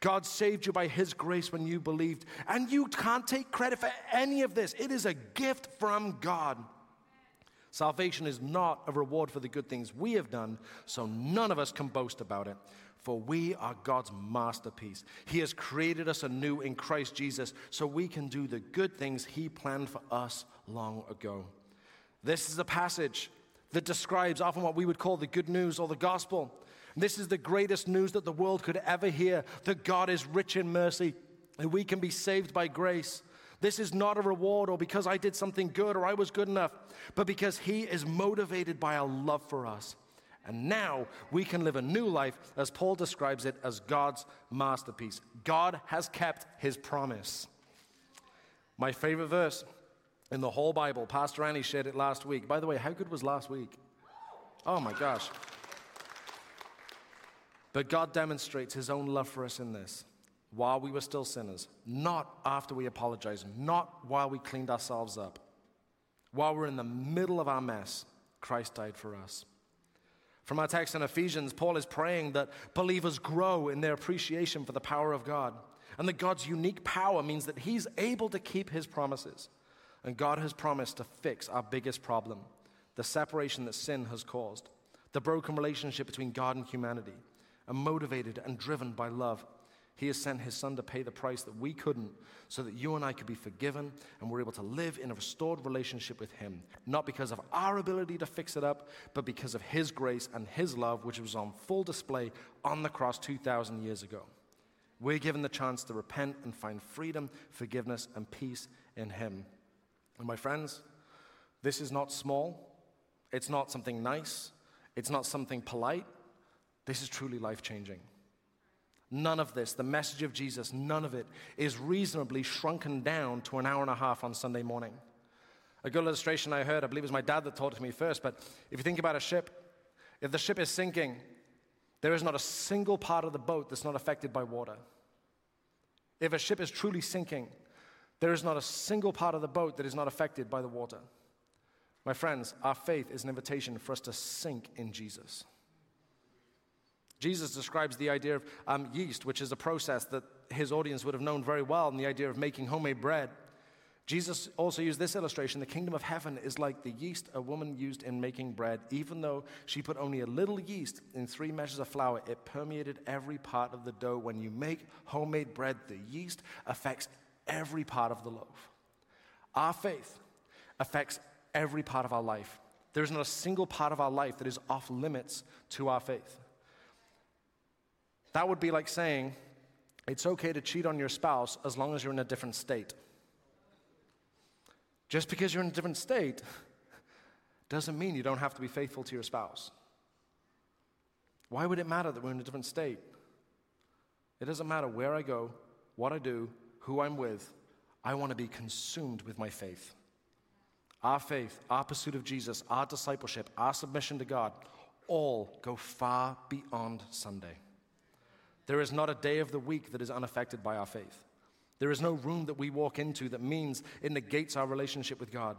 God saved you by His grace when you believed. And you can't take credit for any of this, it is a gift from God. Salvation is not a reward for the good things we have done, so none of us can boast about it. For we are God's masterpiece. He has created us anew in Christ Jesus so we can do the good things He planned for us long ago. This is a passage that describes often what we would call the good news or the gospel. This is the greatest news that the world could ever hear that God is rich in mercy, and we can be saved by grace. This is not a reward or because I did something good or I was good enough, but because He is motivated by a love for us. And now we can live a new life, as Paul describes it, as God's masterpiece. God has kept His promise. My favorite verse in the whole Bible, Pastor Annie shared it last week. By the way, how good was last week? Oh my gosh. But God demonstrates his own love for us in this while we were still sinners, not after we apologized, not while we cleaned ourselves up. While we're in the middle of our mess, Christ died for us. From our text in Ephesians, Paul is praying that believers grow in their appreciation for the power of God, and that God's unique power means that He's able to keep His promises. And God has promised to fix our biggest problem the separation that sin has caused, the broken relationship between God and humanity, and motivated and driven by love. He has sent his son to pay the price that we couldn't so that you and I could be forgiven and we're able to live in a restored relationship with him, not because of our ability to fix it up, but because of his grace and his love, which was on full display on the cross 2,000 years ago. We're given the chance to repent and find freedom, forgiveness, and peace in him. And my friends, this is not small. It's not something nice. It's not something polite. This is truly life changing. None of this, the message of Jesus, none of it is reasonably shrunken down to an hour and a half on Sunday morning. A good illustration I heard, I believe it was my dad that taught it to me first, but if you think about a ship, if the ship is sinking, there is not a single part of the boat that's not affected by water. If a ship is truly sinking, there is not a single part of the boat that is not affected by the water. My friends, our faith is an invitation for us to sink in Jesus. Jesus describes the idea of um, yeast, which is a process that his audience would have known very well, and the idea of making homemade bread. Jesus also used this illustration the kingdom of heaven is like the yeast a woman used in making bread. Even though she put only a little yeast in three measures of flour, it permeated every part of the dough. When you make homemade bread, the yeast affects every part of the loaf. Our faith affects every part of our life. There is not a single part of our life that is off limits to our faith. That would be like saying it's okay to cheat on your spouse as long as you're in a different state. Just because you're in a different state doesn't mean you don't have to be faithful to your spouse. Why would it matter that we're in a different state? It doesn't matter where I go, what I do, who I'm with. I want to be consumed with my faith. Our faith, our pursuit of Jesus, our discipleship, our submission to God all go far beyond Sunday. There is not a day of the week that is unaffected by our faith. There is no room that we walk into that means it negates our relationship with God.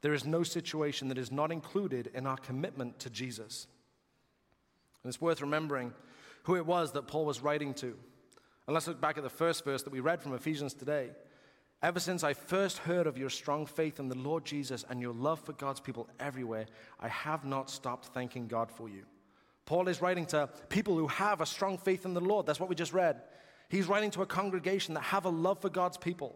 There is no situation that is not included in our commitment to Jesus. And it's worth remembering who it was that Paul was writing to. And let's look back at the first verse that we read from Ephesians today. Ever since I first heard of your strong faith in the Lord Jesus and your love for God's people everywhere, I have not stopped thanking God for you. Paul is writing to people who have a strong faith in the Lord. That's what we just read. He's writing to a congregation that have a love for God's people.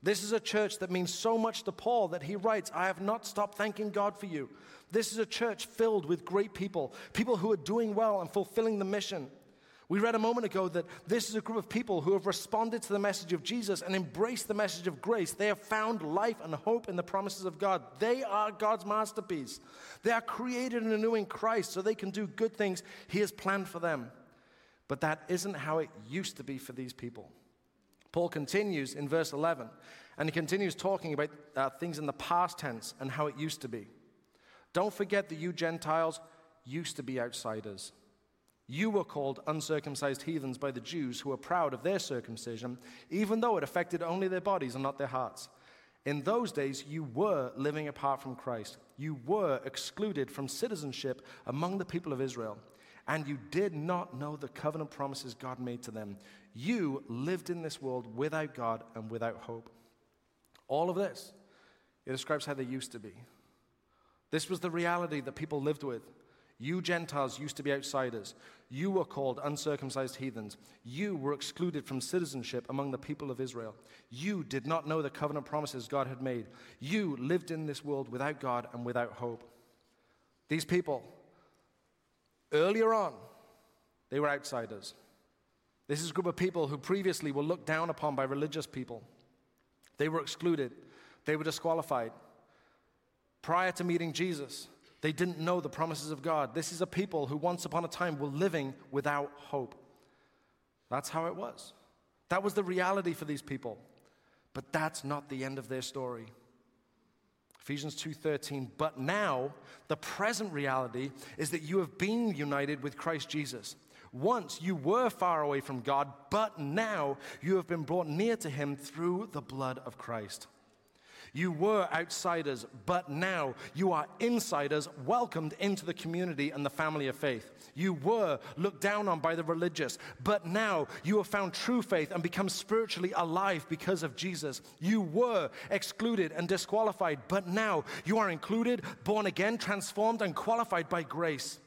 This is a church that means so much to Paul that he writes, I have not stopped thanking God for you. This is a church filled with great people, people who are doing well and fulfilling the mission. We read a moment ago that this is a group of people who have responded to the message of Jesus and embraced the message of grace. They have found life and hope in the promises of God. They are God's masterpiece. They are created and anew in Christ so they can do good things He has planned for them. But that isn't how it used to be for these people. Paul continues in verse 11, and he continues talking about uh, things in the past tense and how it used to be. Don't forget that you Gentiles used to be outsiders. You were called uncircumcised heathens by the Jews who were proud of their circumcision, even though it affected only their bodies and not their hearts. In those days, you were living apart from Christ. You were excluded from citizenship among the people of Israel, and you did not know the covenant promises God made to them. You lived in this world without God and without hope. All of this, it describes how they used to be. This was the reality that people lived with. You Gentiles used to be outsiders. You were called uncircumcised heathens. You were excluded from citizenship among the people of Israel. You did not know the covenant promises God had made. You lived in this world without God and without hope. These people, earlier on, they were outsiders. This is a group of people who previously were looked down upon by religious people. They were excluded, they were disqualified. Prior to meeting Jesus, they didn't know the promises of God. This is a people who once upon a time were living without hope. That's how it was. That was the reality for these people. But that's not the end of their story. Ephesians 2:13 But now the present reality is that you have been united with Christ Jesus. Once you were far away from God, but now you have been brought near to him through the blood of Christ. You were outsiders, but now you are insiders, welcomed into the community and the family of faith. You were looked down on by the religious, but now you have found true faith and become spiritually alive because of Jesus. You were excluded and disqualified, but now you are included, born again, transformed, and qualified by grace.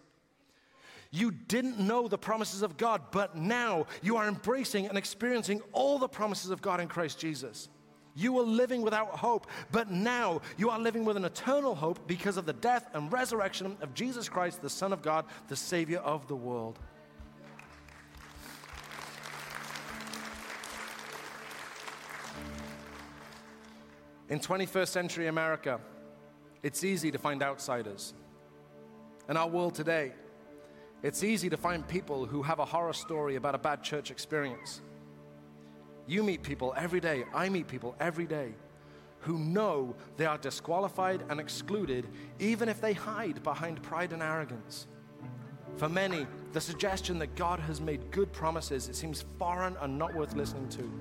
You didn't know the promises of God, but now you are embracing and experiencing all the promises of God in Christ Jesus. You were living without hope, but now you are living with an eternal hope because of the death and resurrection of Jesus Christ, the Son of God, the Savior of the world. In 21st century America, it's easy to find outsiders. In our world today, it's easy to find people who have a horror story about a bad church experience. You meet people every day, I meet people every day who know they are disqualified and excluded even if they hide behind pride and arrogance. For many, the suggestion that God has made good promises, it seems foreign and not worth listening to.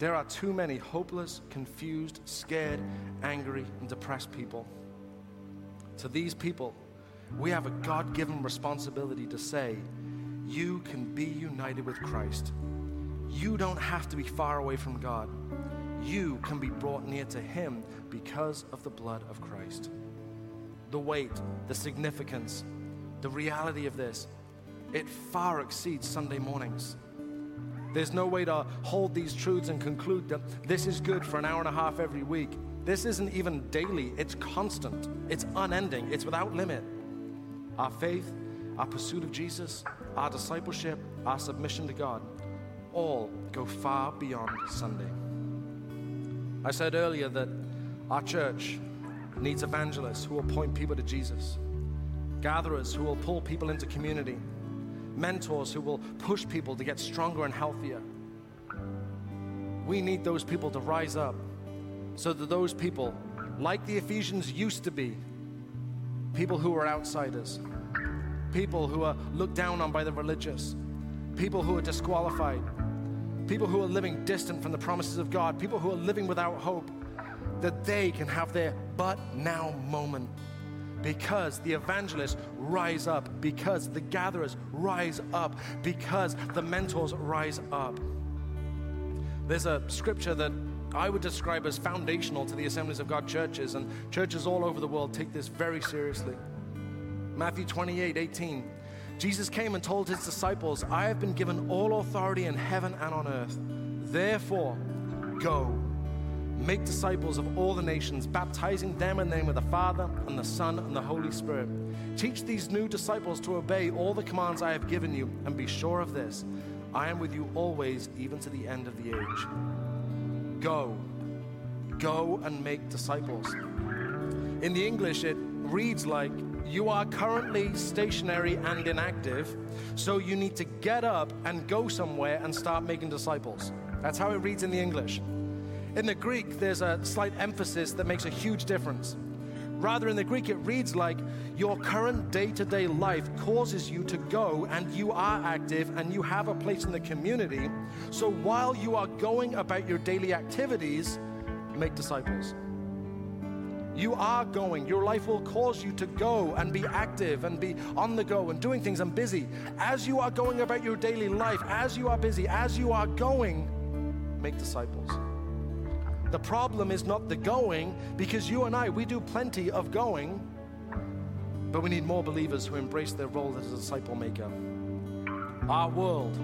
There are too many hopeless, confused, scared, angry, and depressed people. To these people, we have a God given responsibility to say, You can be united with Christ. You don't have to be far away from God. You can be brought near to Him because of the blood of Christ. The weight, the significance, the reality of this, it far exceeds Sunday mornings. There's no way to hold these truths and conclude that this is good for an hour and a half every week. This isn't even daily, it's constant, it's unending, it's without limit. Our faith, our pursuit of Jesus, our discipleship, our submission to God all go far beyond Sunday. I said earlier that our church needs evangelists who will point people to Jesus, gatherers who will pull people into community, mentors who will push people to get stronger and healthier. We need those people to rise up so that those people, like the Ephesians used to be, people who are outsiders, people who are looked down on by the religious, people who are disqualified, people who are living distant from the promises of God, people who are living without hope, that they can have their but now moment. Because the evangelists rise up, because the gatherers rise up, because the mentors rise up. There's a scripture that I would describe as foundational to the Assemblies of God churches, and churches all over the world take this very seriously. Matthew 28 18. Jesus came and told his disciples, I have been given all authority in heaven and on earth. Therefore, go, make disciples of all the nations, baptizing them in the name of the Father and the Son and the Holy Spirit. Teach these new disciples to obey all the commands I have given you, and be sure of this I am with you always, even to the end of the age. Go, go and make disciples. In the English, it reads like, you are currently stationary and inactive, so you need to get up and go somewhere and start making disciples. That's how it reads in the English. In the Greek, there's a slight emphasis that makes a huge difference. Rather, in the Greek, it reads like your current day to day life causes you to go and you are active and you have a place in the community. So while you are going about your daily activities, make disciples. You are going. Your life will cause you to go and be active and be on the go and doing things and busy. As you are going about your daily life, as you are busy, as you are going, make disciples. The problem is not the going, because you and I, we do plenty of going, but we need more believers who embrace their role as a disciple maker. Our world,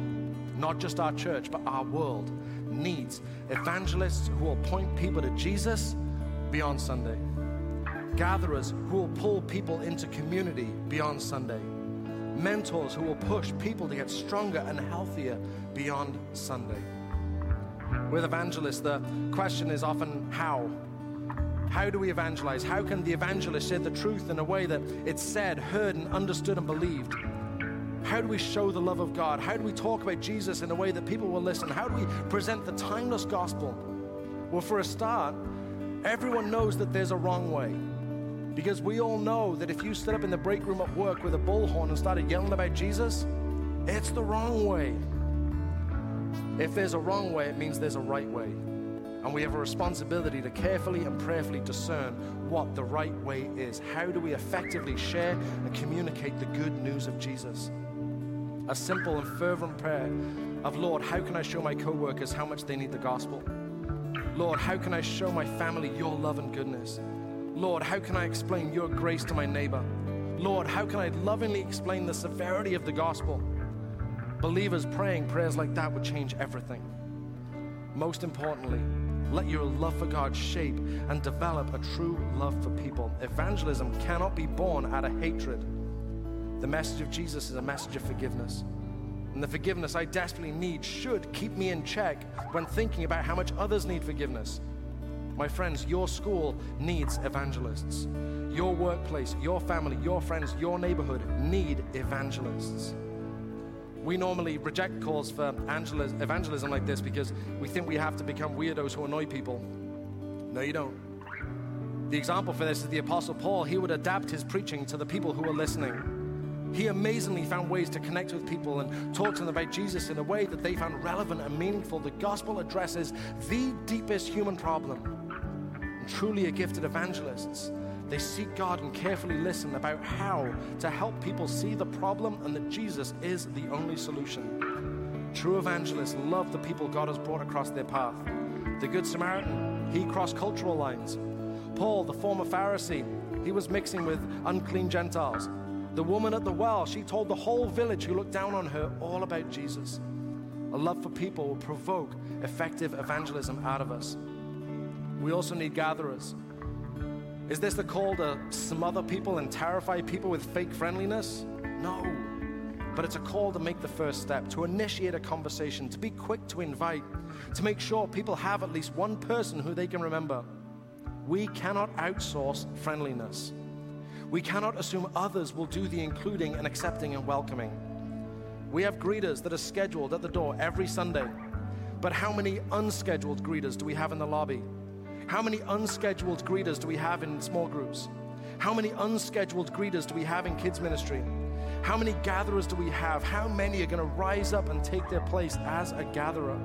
not just our church, but our world, needs evangelists who will point people to Jesus beyond Sunday gatherers who will pull people into community beyond Sunday, mentors who will push people to get stronger and healthier beyond Sunday. With evangelists, the question is often how. How do we evangelize? How can the evangelist share the truth in a way that it's said, heard, and understood and believed? How do we show the love of God? How do we talk about Jesus in a way that people will listen? How do we present the timeless gospel? Well, for a start, everyone knows that there's a wrong way. Because we all know that if you stood up in the break room at work with a bullhorn and started yelling about Jesus, it's the wrong way. If there's a wrong way, it means there's a right way. And we have a responsibility to carefully and prayerfully discern what the right way is. How do we effectively share and communicate the good news of Jesus? A simple and fervent prayer of, Lord, how can I show my coworkers how much they need the gospel? Lord, how can I show my family your love and goodness? Lord, how can I explain your grace to my neighbor? Lord, how can I lovingly explain the severity of the gospel? Believers praying prayers like that would change everything. Most importantly, let your love for God shape and develop a true love for people. Evangelism cannot be born out of hatred. The message of Jesus is a message of forgiveness. And the forgiveness I desperately need should keep me in check when thinking about how much others need forgiveness. My friends, your school needs evangelists. Your workplace, your family, your friends, your neighborhood need evangelists. We normally reject calls for evangelism like this because we think we have to become weirdos who annoy people. No, you don't. The example for this is the Apostle Paul. He would adapt his preaching to the people who were listening. He amazingly found ways to connect with people and talk to them about Jesus in a way that they found relevant and meaningful. The gospel addresses the deepest human problem. Truly, a gifted evangelists they seek God and carefully listen about how to help people see the problem and that Jesus is the only solution. True evangelists love the people God has brought across their path. The Good Samaritan, he crossed cultural lines. Paul, the former Pharisee, he was mixing with unclean Gentiles. The woman at the well, she told the whole village who looked down on her all about Jesus. A love for people will provoke effective evangelism out of us. We also need gatherers is this the call to smother people and terrify people with fake friendliness? No. But it's a call to make the first step, to initiate a conversation, to be quick to invite, to make sure people have at least one person who they can remember. We cannot outsource friendliness. We cannot assume others will do the including and accepting and welcoming. We have greeters that are scheduled at the door every Sunday. But how many unscheduled greeters do we have in the lobby? How many unscheduled greeters do we have in small groups? How many unscheduled greeters do we have in kids' ministry? How many gatherers do we have? How many are going to rise up and take their place as a gatherer?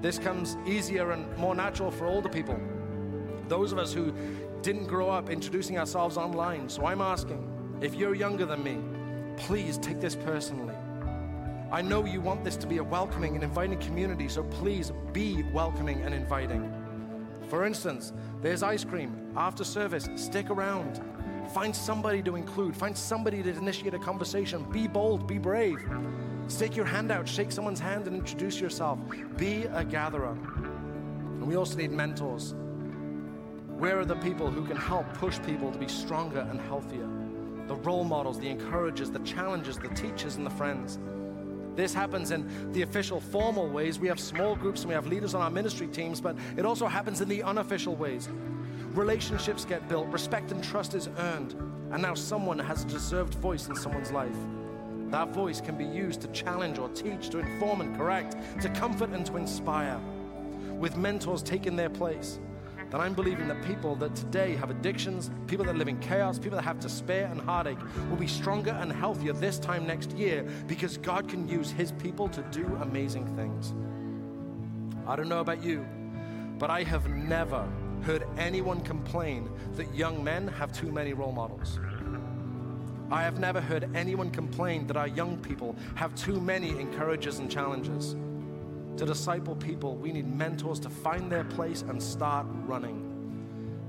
This comes easier and more natural for older people. Those of us who didn't grow up introducing ourselves online. So I'm asking if you're younger than me, please take this personally. I know you want this to be a welcoming and inviting community, so please be welcoming and inviting. For instance, there's ice cream after service. Stick around. Find somebody to include. Find somebody to initiate a conversation. Be bold, be brave. Stick your hand out, shake someone's hand, and introduce yourself. Be a gatherer. And we also need mentors. Where are the people who can help push people to be stronger and healthier? The role models, the encouragers, the challengers, the teachers, and the friends. This happens in the official, formal ways. We have small groups and we have leaders on our ministry teams, but it also happens in the unofficial ways. Relationships get built, respect and trust is earned, and now someone has a deserved voice in someone's life. That voice can be used to challenge or teach, to inform and correct, to comfort and to inspire, with mentors taking their place that I'm believing that people that today have addictions, people that live in chaos, people that have despair and heartache will be stronger and healthier this time next year because God can use His people to do amazing things. I don't know about you, but I have never heard anyone complain that young men have too many role models. I have never heard anyone complain that our young people have too many encouragers and challengers. To disciple people, we need mentors to find their place and start running.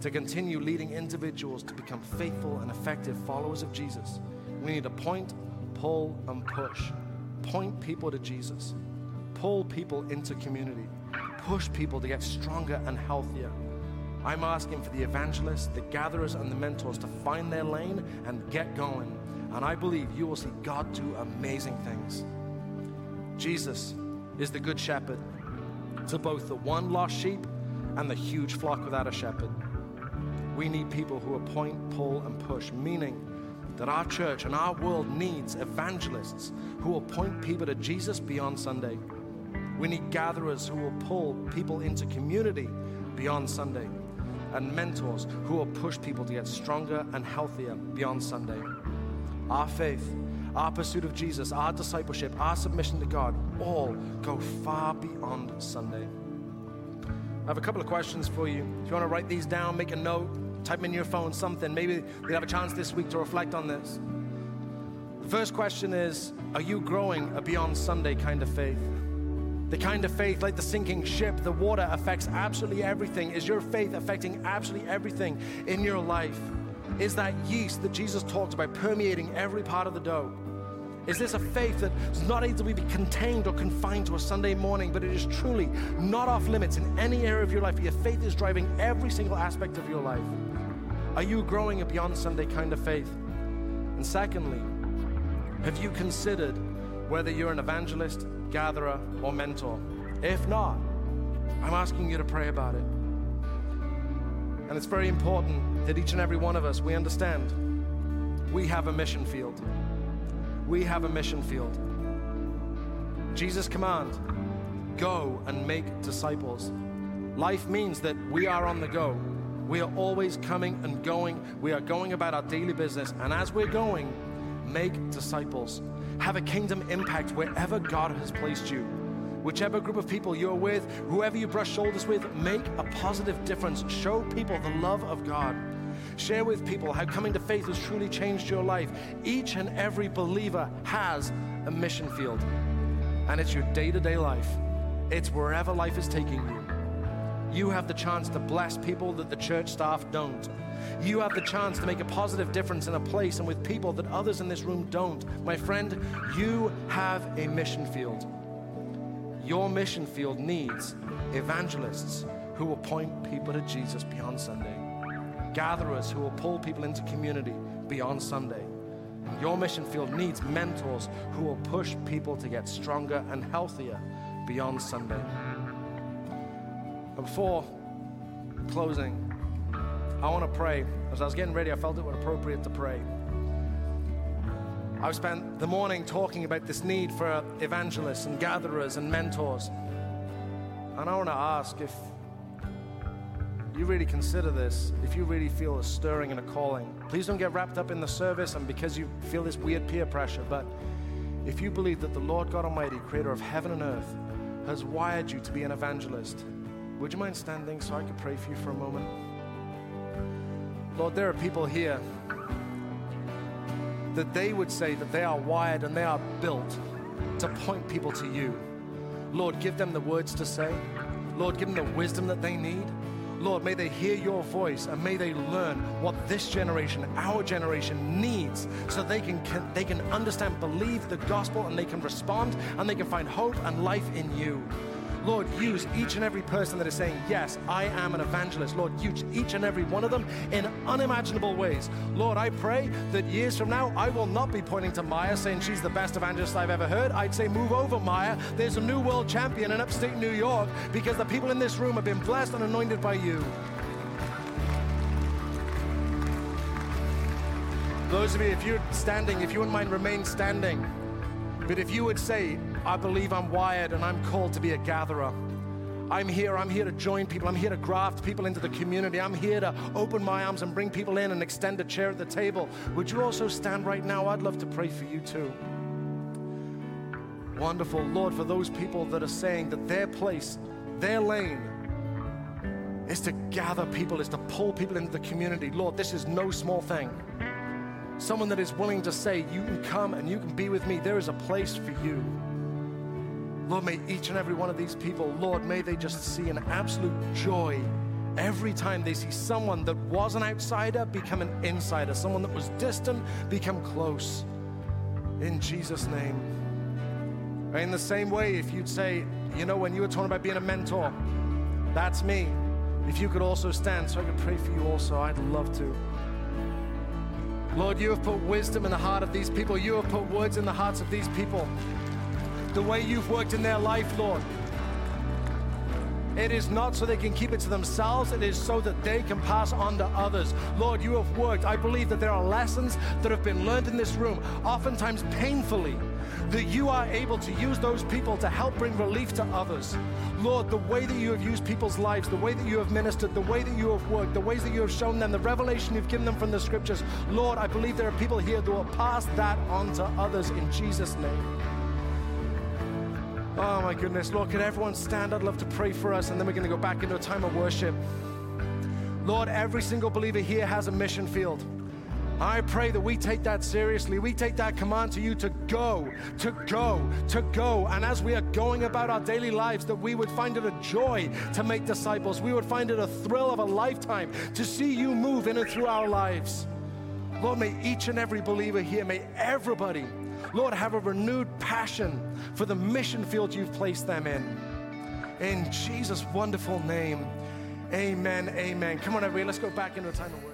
To continue leading individuals to become faithful and effective followers of Jesus, we need to point, pull, and push. Point people to Jesus, pull people into community, push people to get stronger and healthier. I'm asking for the evangelists, the gatherers, and the mentors to find their lane and get going. And I believe you will see God do amazing things. Jesus is the good shepherd to both the one lost sheep and the huge flock without a shepherd. We need people who appoint, pull, and push, meaning that our church and our world needs evangelists who will point people to Jesus beyond Sunday. We need gatherers who will pull people into community beyond Sunday, and mentors who will push people to get stronger and healthier beyond Sunday. Our faith our pursuit of Jesus, our discipleship, our submission to God all go far beyond Sunday. I have a couple of questions for you. If you want to write these down, make a note, type them in your phone, something. Maybe you have a chance this week to reflect on this. The first question is Are you growing a beyond Sunday kind of faith? The kind of faith, like the sinking ship, the water affects absolutely everything. Is your faith affecting absolutely everything in your life? Is that yeast that Jesus talked about permeating every part of the dough? Is this a faith that is not able to be contained or confined to a Sunday morning, but it is truly not off limits in any area of your life? Your faith is driving every single aspect of your life. Are you growing a beyond Sunday kind of faith? And secondly, have you considered whether you're an evangelist, gatherer, or mentor? If not, I'm asking you to pray about it. And it's very important that each and every one of us, we understand we have a mission field we have a mission field. Jesus' command go and make disciples. Life means that we are on the go. We are always coming and going. We are going about our daily business. And as we're going, make disciples. Have a kingdom impact wherever God has placed you. Whichever group of people you're with, whoever you brush shoulders with, make a positive difference. Show people the love of God. Share with people how coming to faith has truly changed your life. Each and every believer has a mission field, and it's your day to day life, it's wherever life is taking you. You have the chance to bless people that the church staff don't. You have the chance to make a positive difference in a place and with people that others in this room don't. My friend, you have a mission field. Your mission field needs evangelists who will point people to Jesus beyond Sunday gatherers who will pull people into community beyond Sunday. Your mission field needs mentors who will push people to get stronger and healthier beyond Sunday. And before closing, I want to pray. As I was getting ready, I felt it was appropriate to pray. I've spent the morning talking about this need for evangelists and gatherers and mentors. And I want to ask if you really consider this, if you really feel a stirring and a calling, please don't get wrapped up in the service and because you feel this weird peer pressure. But if you believe that the Lord God Almighty, creator of heaven and earth, has wired you to be an evangelist, would you mind standing so I could pray for you for a moment? Lord, there are people here that they would say that they are wired and they are built to point people to you. Lord, give them the words to say. Lord, give them the wisdom that they need. Lord, may they hear your voice and may they learn what this generation, our generation, needs so they can, can, they can understand, believe the gospel, and they can respond and they can find hope and life in you. Lord, use each and every person that is saying, Yes, I am an evangelist. Lord, use each and every one of them in unimaginable ways. Lord, I pray that years from now, I will not be pointing to Maya saying she's the best evangelist I've ever heard. I'd say, Move over, Maya. There's a new world champion in upstate New York because the people in this room have been blessed and anointed by you. Those of you, if you're standing, if you wouldn't mind remain standing, but if you would say, I believe I'm wired and I'm called to be a gatherer. I'm here, I'm here to join people, I'm here to graft people into the community, I'm here to open my arms and bring people in and extend a chair at the table. Would you also stand right now? I'd love to pray for you too. Wonderful, Lord, for those people that are saying that their place, their lane, is to gather people, is to pull people into the community. Lord, this is no small thing. Someone that is willing to say, You can come and you can be with me. There is a place for you. Lord, may each and every one of these people, Lord, may they just see an absolute joy every time they see someone that was an outsider become an insider, someone that was distant become close. In Jesus' name. In the same way, if you'd say, you know, when you were talking about being a mentor, that's me. If you could also stand so I could pray for you also, I'd love to. Lord, you have put wisdom in the heart of these people. You have put words in the hearts of these people the way you've worked in their life, Lord. It is not so they can keep it to themselves, it is so that they can pass on to others. Lord, you have worked. I believe that there are lessons that have been learned in this room, oftentimes painfully, that you are able to use those people to help bring relief to others. Lord, the way that you have used people's lives, the way that you have ministered, the way that you have worked, the ways that you have shown them, the revelation you've given them from the scriptures, Lord, I believe there are people here that will pass that on to others in Jesus' name. Oh my goodness. Lord, could everyone stand? I'd love to pray for us, and then we're going to go back into a time of worship. Lord, every single believer here has a mission field. I pray that we take that seriously. We take that command to you to go, to go, to go. And as we are going about our daily lives, that we would find it a joy to make disciples. We would find it a thrill of a lifetime to see you move in and through our lives. Lord, may each and every believer here, may everybody, Lord, have a renewed passion for the mission field you've placed them in. In Jesus' wonderful name, amen, amen. Come on, everybody, let's go back into a time of worship.